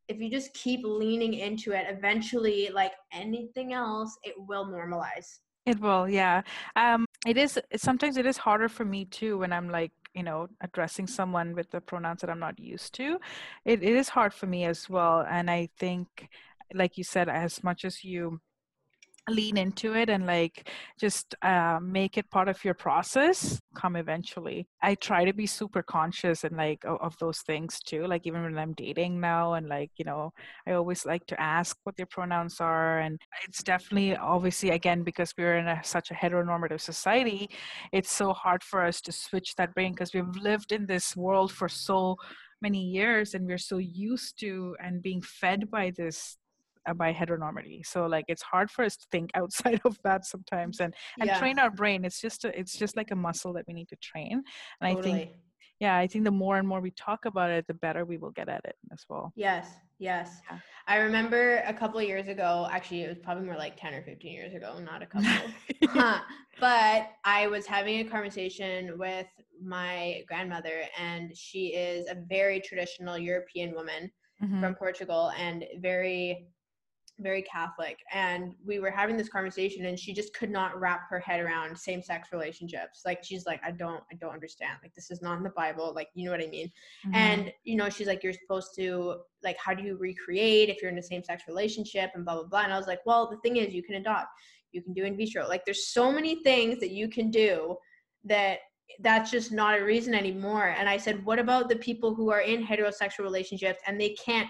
if you just keep leaning into it, eventually, like anything else, it will normalize. It will, yeah. Um, it is sometimes it is harder for me too when I'm like you know addressing someone with the pronouns that i'm not used to it, it is hard for me as well and i think like you said as much as you lean into it and like just uh, make it part of your process come eventually. I try to be super conscious and like of, of, those things too like even when i'm dating now and like you know i always like to ask what their pronouns are and it's definitely obviously again because we're in a, such a heteronormative society it's so hard for us to switch that brain because we've lived in this world for so many years and we're so used to and being fed by this by heteronormity so like it's hard for us to think outside of that sometimes and and yeah. train our brain it's just a, it's just like a muscle that we need to train and totally. i think yeah i think the more and more we talk about it the better we will get at it as well yes yes yeah. i remember a couple of years ago actually it was probably more like 10 or 15 years ago not a couple huh. but i was having a conversation with my grandmother and she is a very traditional european woman mm-hmm. from portugal and very very Catholic, and we were having this conversation, and she just could not wrap her head around same-sex relationships. Like she's like, I don't, I don't understand. Like this is not in the Bible. Like you know what I mean? Mm-hmm. And you know, she's like, you're supposed to like, how do you recreate if you're in a same-sex relationship and blah blah blah. And I was like, well, the thing is, you can adopt, you can do in vitro. Like there's so many things that you can do that that's just not a reason anymore. And I said, what about the people who are in heterosexual relationships and they can't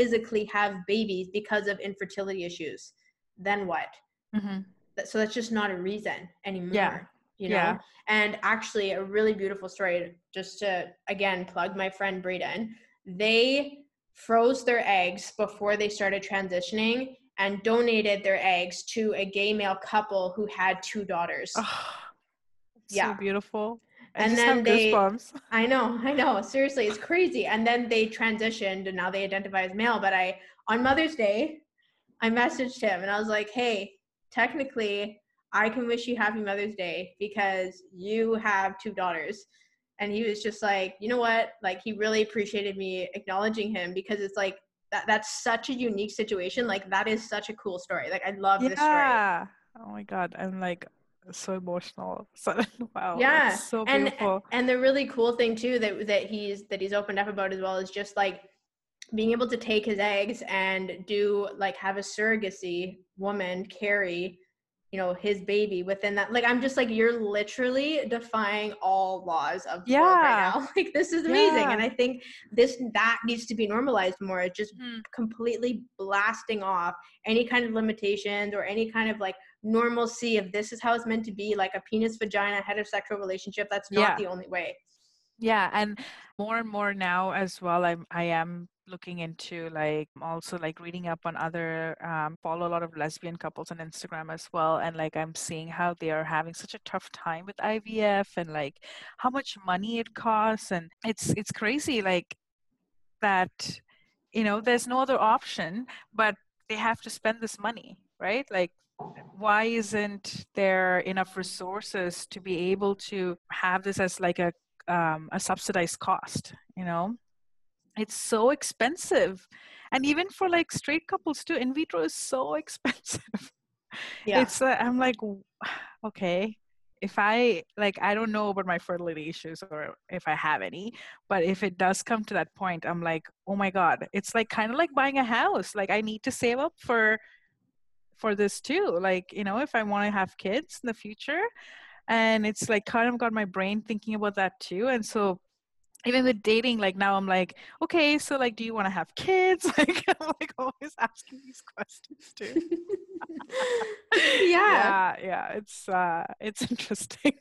physically have babies because of infertility issues? Then what? Mm-hmm. So that's just not a reason anymore. Yeah. You know? Yeah. And actually, a really beautiful story, just to again plug my friend Braden, they froze their eggs before they started transitioning and donated their eggs to a gay male couple who had two daughters. Oh yeah. so beautiful. And then they, goosebumps. I know, I know. Seriously, it's crazy. And then they transitioned, and now they identify as male. But I, on Mother's Day, I messaged him, and I was like, "Hey, technically, I can wish you Happy Mother's Day because you have two daughters." And he was just like, "You know what? Like, he really appreciated me acknowledging him because it's like that that's such a unique situation. Like that is such a cool story. Like I love yeah. this story. Oh my god, I'm like so emotional. So wow. Yeah. So and beautiful. and the really cool thing too that that he's that he's opened up about as well is just like being able to take his eggs and do like have a surrogacy woman carry you know his baby within that like i'm just like you're literally defying all laws of world right Yeah. now like this is amazing Yeah. and i think this that needs to be normalized more it's just Mhm. completely blasting off any kind of limitations or any kind of like normalcy of this is how it's meant to be like a penis vagina heterosexual relationship that's not Yeah. the only way Yeah, and more and more now as well. I'm I am looking into like also like reading up on other um, follow a lot of lesbian couples on Instagram as well, and like I'm seeing how they are having such a tough time with IVF and like how much money it costs, and it's it's crazy like that. You know, there's no other option, but they have to spend this money, right? Like why isn't there enough resources to be able to have this as like a um, a subsidized cost you know? It's so expensive. And even for like straight couples too in vitro is so expensive. Yeah. It's uh, i'm like okay. If i like i don't know about my fertility issues or if i have any but if it does come to that point i'm like oh my god. It's like kind of like buying a house. Like i need to save up for for this too like you know if i want to have kids in the future and it's like kind of got my brain thinking about that too and so even with dating like now i'm like okay so like do you want to have kids? Like i'm like always asking these questions too. Yeah yeah. yeah it's uh it's interesting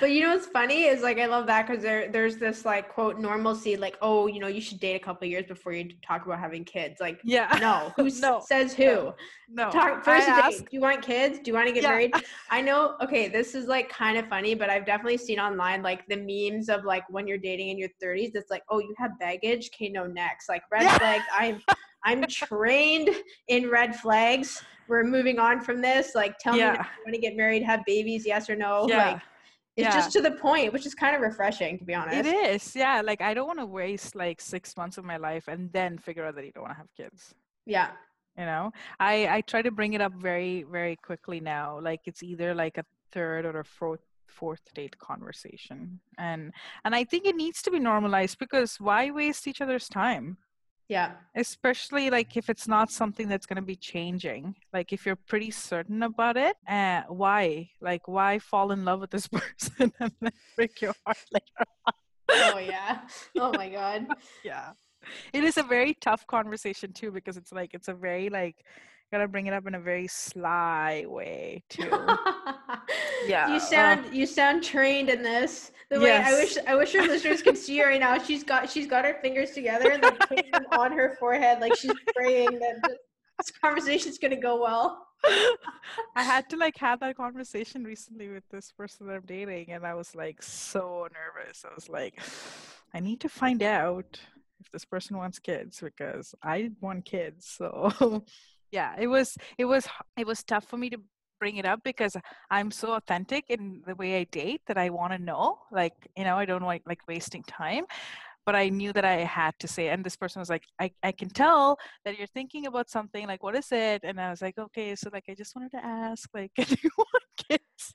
But you know what's funny is like I love that because there there's this like quote normalcy like oh you know you should date a couple years before you talk about having kids. Like yeah. no. Who No, says who? No. Talk first date. ask- do you want kids? Do you want to get Yeah. married? I know okay this is like kind of funny but I've definitely seen online like the memes of like when you're dating in your 30s it's like oh you have baggage? Okay no next. Like red Yeah. flags. I'm I'm trained in red flags. We're moving on from this. Like tell me Yeah. now, you want to get married have babies yes or no? Yeah. Like it's Yeah. just to the point, which is kind of refreshing, to be honest. it is yeah like i don't want to waste like six months of my life and then figure out that you don't want to have kids Yeah. you know i i try to bring it up very very quickly now like it's either like a third or a fourth fourth date conversation and and i think it needs to be normalized because why waste each other's time Yeah. especially like if it's not something that's going to be changing like if you're pretty certain about it uh, why like why fall in love with this person and then break your heart later Oh yeah. Oh my god. yeah it is a very tough conversation too because it's like it's a very like gotta bring it up in a very sly way too Yeah, You uh, sound you sound trained in this. The way I wish I wish your listeners could see her right now. She's got she's got her fingers together and like putting them on her forehead like she's praying that th- this conversation's gonna go well. I had to like have that conversation recently with this person that I'm dating, and I was like so nervous. I was like, I need to find out if this person wants kids because I want kids. So yeah, it was it was it was tough for me to bring it up because I'm so authentic in the way I date that I want to know. Like you know, I don't like like wasting time. But I knew that I had to say, and this person was like, I, I can tell that you're thinking about something like what is it and i was like okay so like i just wanted to ask like do you want kids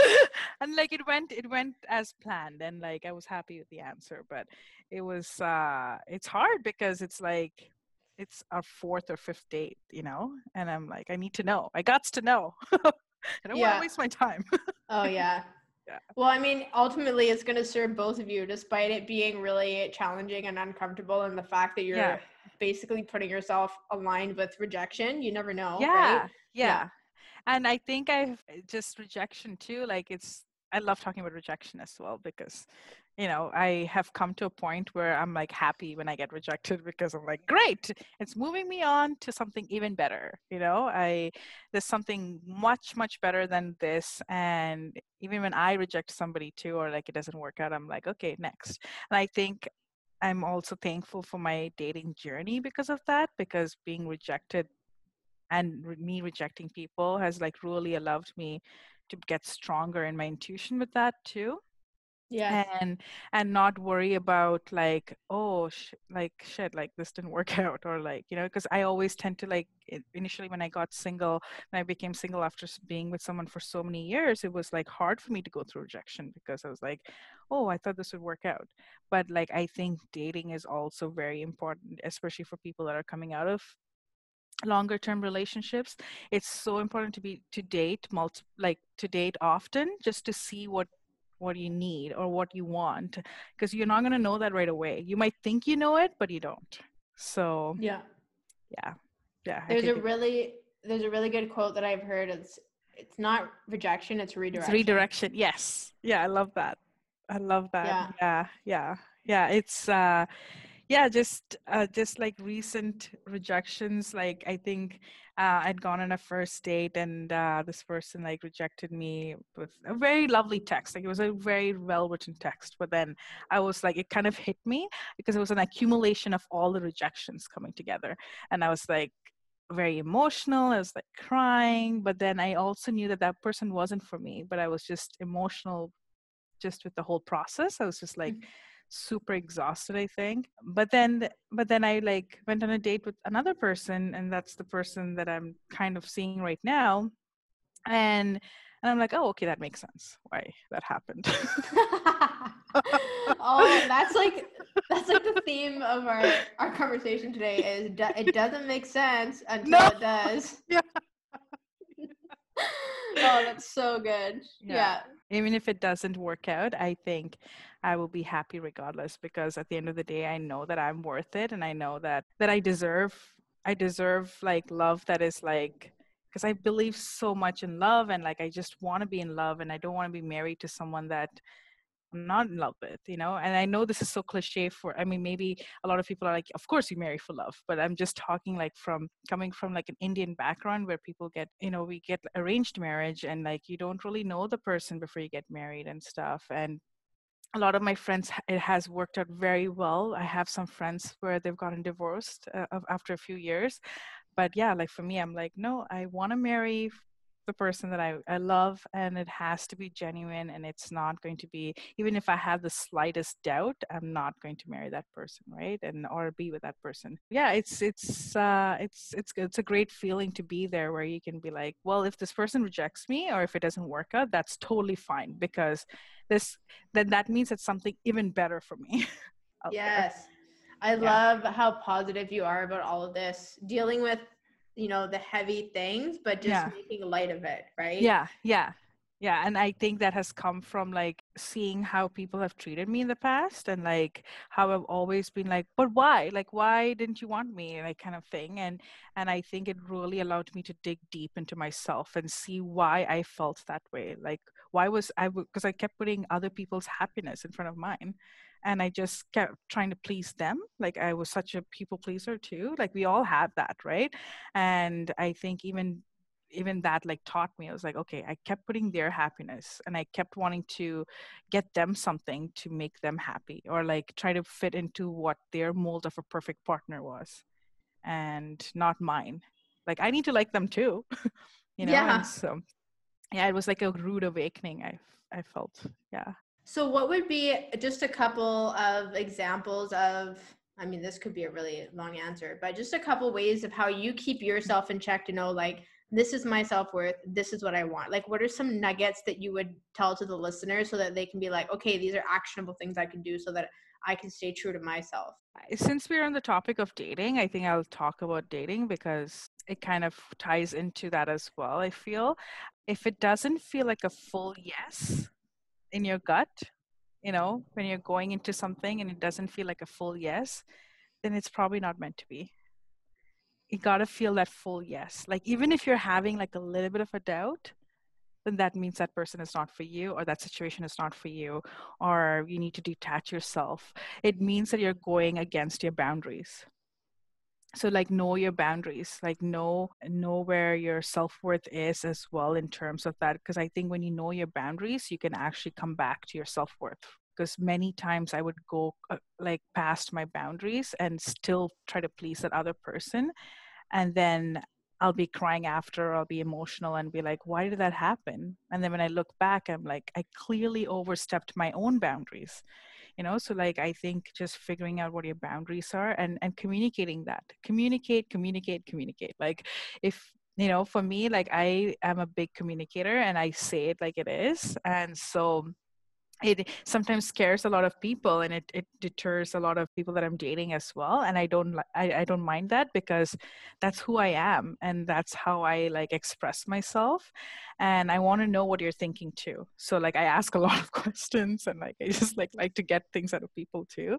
and like it went it went as planned and like i was happy with the answer but it was uh it's hard because it's like it's our fourth or fifth date you know and i'm like i need to know i got to know i don't want to waste my time Oh yeah. Yeah. Well, I mean, ultimately, it's going to serve both of you, despite it being really challenging and uncomfortable, and the fact that you're Yeah. basically putting yourself aligned with rejection. You never know, yeah, right? yeah Yeah. and i think i've eh, just rejection too like it's i love talking about rejection as well because you know i have come to a point where i'm like happy when i get rejected because i'm like great it's moving me on to something even better you know? I there's something much much better than this and even when i reject somebody too or like it doesn't work out i'm like okay next. And i think i'm also thankful for my dating journey because of that because being rejected and re- me rejecting people has like really allowed me to get stronger in my intuition with that too yeah and and not worry about like oh sh- like shit like this didn't work out or like you know because i always tend to like initially when i got single when i became single after being with someone for so many years it was like hard for me to go through rejection because i was like oh i thought this would work out. But like i think dating is also very important especially for people that are coming out of longer term relationships. It's so important to be to date multi like to date often just to see what what you need or what you want because you're not going to know that right away. You might think you know it but you don't. So yeah. yeah. Yeah there's a really there's a really good quote that i've heard. It's it's not rejection it's redirection. it's redirection. Yes. Yeah i love that. I love that. Yeah. Yeah yeah, yeah. it's uh yeah just uh, just like recent rejections like i think uh, i'd gone on a first date and uh, this person like rejected me with a very lovely text like it was a very well written text but then i was like it kind of hit me because it was an accumulation of all the rejections coming together and i was like very emotional i was like crying but then i also knew that that person wasn't for me but i was just emotional just with the whole process i was just like mm-hmm super exhausted i think. But then but then i like went on a date with another person and that's the person that i'm kind of seeing right now. And and i'm like oh okay that makes sense why that happened. Oh that's like that's like the theme of our our conversation today is it doesn't make sense until no. it does. Yeah oh that's so good yeah. yeah even if it doesn't work out i think i will be happy regardless because at the end of the day i know that i'm worth it and i know that that i deserve i deserve like love that is like because i believe so much in love and like i just want to be in love and i don't want to be married to someone that I'm not in love with, you know. And I know this is so cliche for I mean, maybe a lot of people are like, of course you marry for love, but I'm just talking like from coming from like an Indian background where people get, you know, we get arranged marriage and like you don't really know the person before you get married and stuff. And a lot of my friends it has worked out very well i have some friends where they've gotten divorced uh, after a few years but yeah like for me i'm like no i want to marry the person that I, I love and it has to be genuine and it's not going to be even if i have the slightest doubt i'm not going to marry that person right and or be with that person yeah it's it's uh it's it's it's a great feeling to be there where you can be like well if this person rejects me or if it doesn't work out that's totally fine because this then that means it's something even better for me yes there. I yeah. love how positive you are about all of this. Dealing with you know the heavy things but just yeah. making light of it right? Yeah yeah. Yeah and i think that has come from like seeing how people have treated me in the past and like how i've always been like but why? Like why didn't you want me? Like kind of thing and and i think it really allowed me to dig deep into myself and see why i felt that way. Like why was i because i kept putting other people's happiness in front of mine and i just kept trying to please them like i was such a people pleaser too like we all have that right? And i think even even that like taught me i was like okay i kept putting their happiness and i kept wanting to get them something to make them happy or like try to fit into what their mold of a perfect partner was and not mine. Like i need to like them too you know yeah. and so yeah it was like a rude awakening i i felt yeah so, what would be just a couple of examples of? I mean, this could be a really long answer, but just a couple ways of how you keep yourself in check to know, like, this is my self worth. This is what I want. Like, what are some nuggets that you would tell to the listeners so that they can be like, okay, these are actionable things I can do so that I can stay true to myself? Since we're on the topic of dating, I think I'll talk about dating because it kind of ties into that as well. I feel if it doesn't feel like a full yes, in your gut you know when you're going into something and it doesn't feel like a full yes then it's probably not meant to be. You got to feel that full yes. Like even if you're having like a little bit of a doubt then that means that person is not for you or that situation is not for you or you need to detach yourself. It means that you're going against your boundaries so like know your boundaries like know know where your self-worth is as well in terms of that because i think when you know your boundaries you can actually come back to your self-worth because many times i would go uh, like past my boundaries and still try to please that other person and then I'll be crying after, I'll be emotional and be like, why did that happen? And then when I look back, I'm like, I clearly overstepped my own boundaries. You know, so like I think just figuring out what your boundaries are and and communicating that. Communicate, communicate, communicate. Like if you know, for me, like I am a big communicator and I say it like it is. And so it sometimes scares a lot of people and it, it deters a lot of people that i'm dating as well and i don't I, I don't mind that because that's who i am and that's how i like express myself and i want to know what you're thinking too. So like i ask a lot of questions and like i just like like to get things out of people too.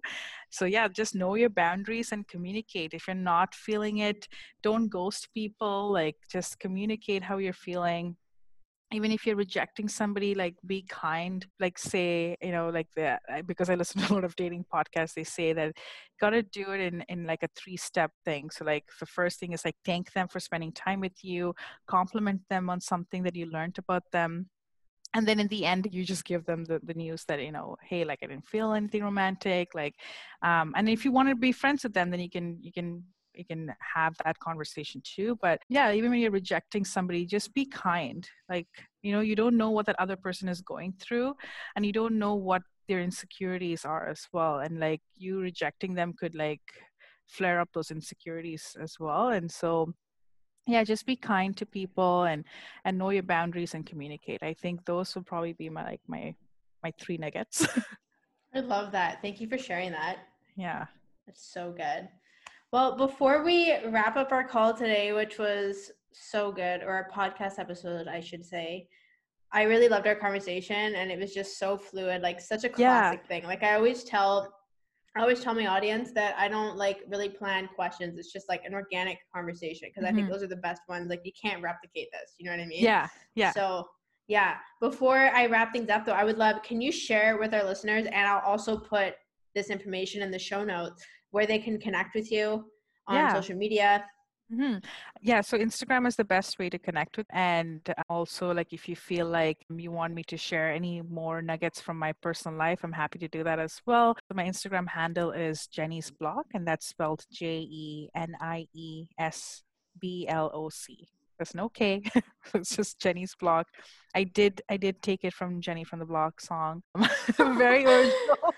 So yeah just know your boundaries and communicate. If you're not feeling it don't ghost people like just communicate how you're feeling even if you're rejecting somebody like be kind like say you know like because i listen to a lot of dating podcasts they say that you got to do it in in like a three step thing. So like the first thing is like thank them for spending time with you compliment them on something that you learned about them and then in the end you just give them the, the news that you know hey like i didn't feel anything romantic like um and if you want to be friends with them then you can you can you can have that conversation too but yeah even when you're rejecting somebody just be kind. Like you know you don't know what that other person is going through and you don't know what their insecurities are as well and like you rejecting them could like flare up those insecurities as well and so yeah just be kind to people and and know your boundaries and communicate. I think those will probably be my like my my three nuggets. I love that. Thank you for sharing that. Yeah. It's so good well, before we wrap up our call today, which was so good, or our podcast episode, I should say, I really loved our conversation and it was just so fluid, like such a classic yeah. thing. Like I always tell I always tell my audience that I don't like really plan questions. It's just like an organic conversation because mm-hmm. I think mm-hmm. those are the best ones. Like you can't replicate this. You know what I mean? Yeah. Yeah. So yeah. Before I wrap things up though, I would love can you share with our listeners and I'll also put this information in the show notes where they can connect with you on yeah. social media. Mm-hmm. Yeah, so Instagram is the best way to connect with. And also, like, if you feel like you want me to share any more nuggets from my personal life, I'm happy to do that as well. So my Instagram handle is Jenie's Bloc, and that's spelled J E N I E S B L O C. There's no K. it's just Jenie's Bloc. I did I did take it from Jenny from the Block song. Very original.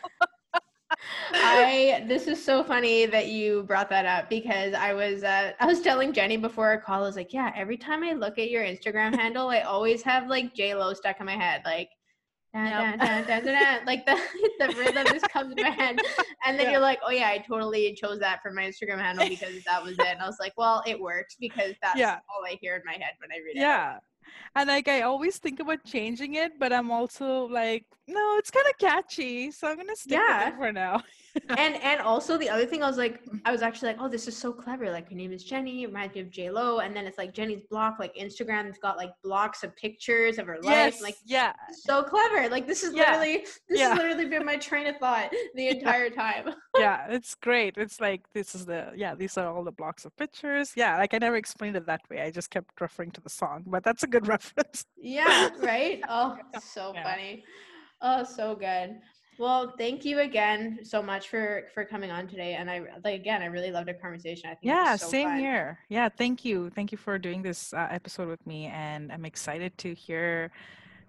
I this is so funny that you brought that up because I was uh, I was telling Jenie before our call I was like yeah every time I look at your Instagram handle I always have like J Lo stuck in my head like yep. like the the rhythm just comes in my head and then yeah. you're like oh yeah I totally chose that for my Instagram handle because that was it and I was like well it works because that's yeah. all I hear in my head when I read it yeah and like I always think about changing it, but I'm also like, no, it's kind of catchy, so I'm gonna stick yeah. with it for now. and and also the other thing I was like, I was actually like, oh, this is so clever. Like her name is Jenie, reminds me of J Lo, and then it's like Jenie's block, like Instagram, it's got like blocks of pictures of her yes, life. Like, yeah, so clever. Like this is yeah. literally this yeah. has literally been my train of thought the entire time. yeah, it's great. It's like this is the yeah, these are all the blocks of pictures. Yeah, like I never explained it that way. I just kept referring to the song, but that's a good reference. yeah, right. Oh, so yeah. funny. Oh, so good. Well, thank you again so much for for coming on today. And I like again, I really loved our conversation. I think yeah, so same fun. here. Yeah, thank you, thank you for doing this uh, episode with me, and I'm excited to hear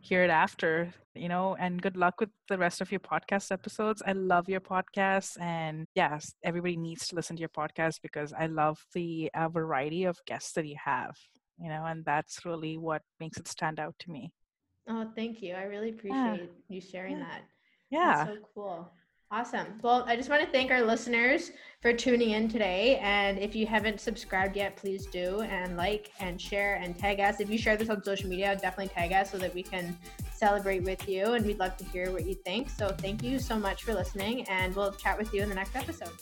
hear it after. You know, and good luck with the rest of your podcast episodes. I love your podcast, and yes, everybody needs to listen to your podcast because I love the uh, variety of guests that you have. You know, and that's really what makes it stand out to me. Oh, thank you. I really appreciate yeah. you sharing yeah. that. Yeah. That's so cool. Awesome. Well, I just want to thank our listeners for tuning in today. And if you haven't subscribed yet, please do and like and share and tag us. If you share this on social media, definitely tag us so that we can celebrate with you. And we'd love to hear what you think. So thank you so much for listening. And we'll chat with you in the next episode.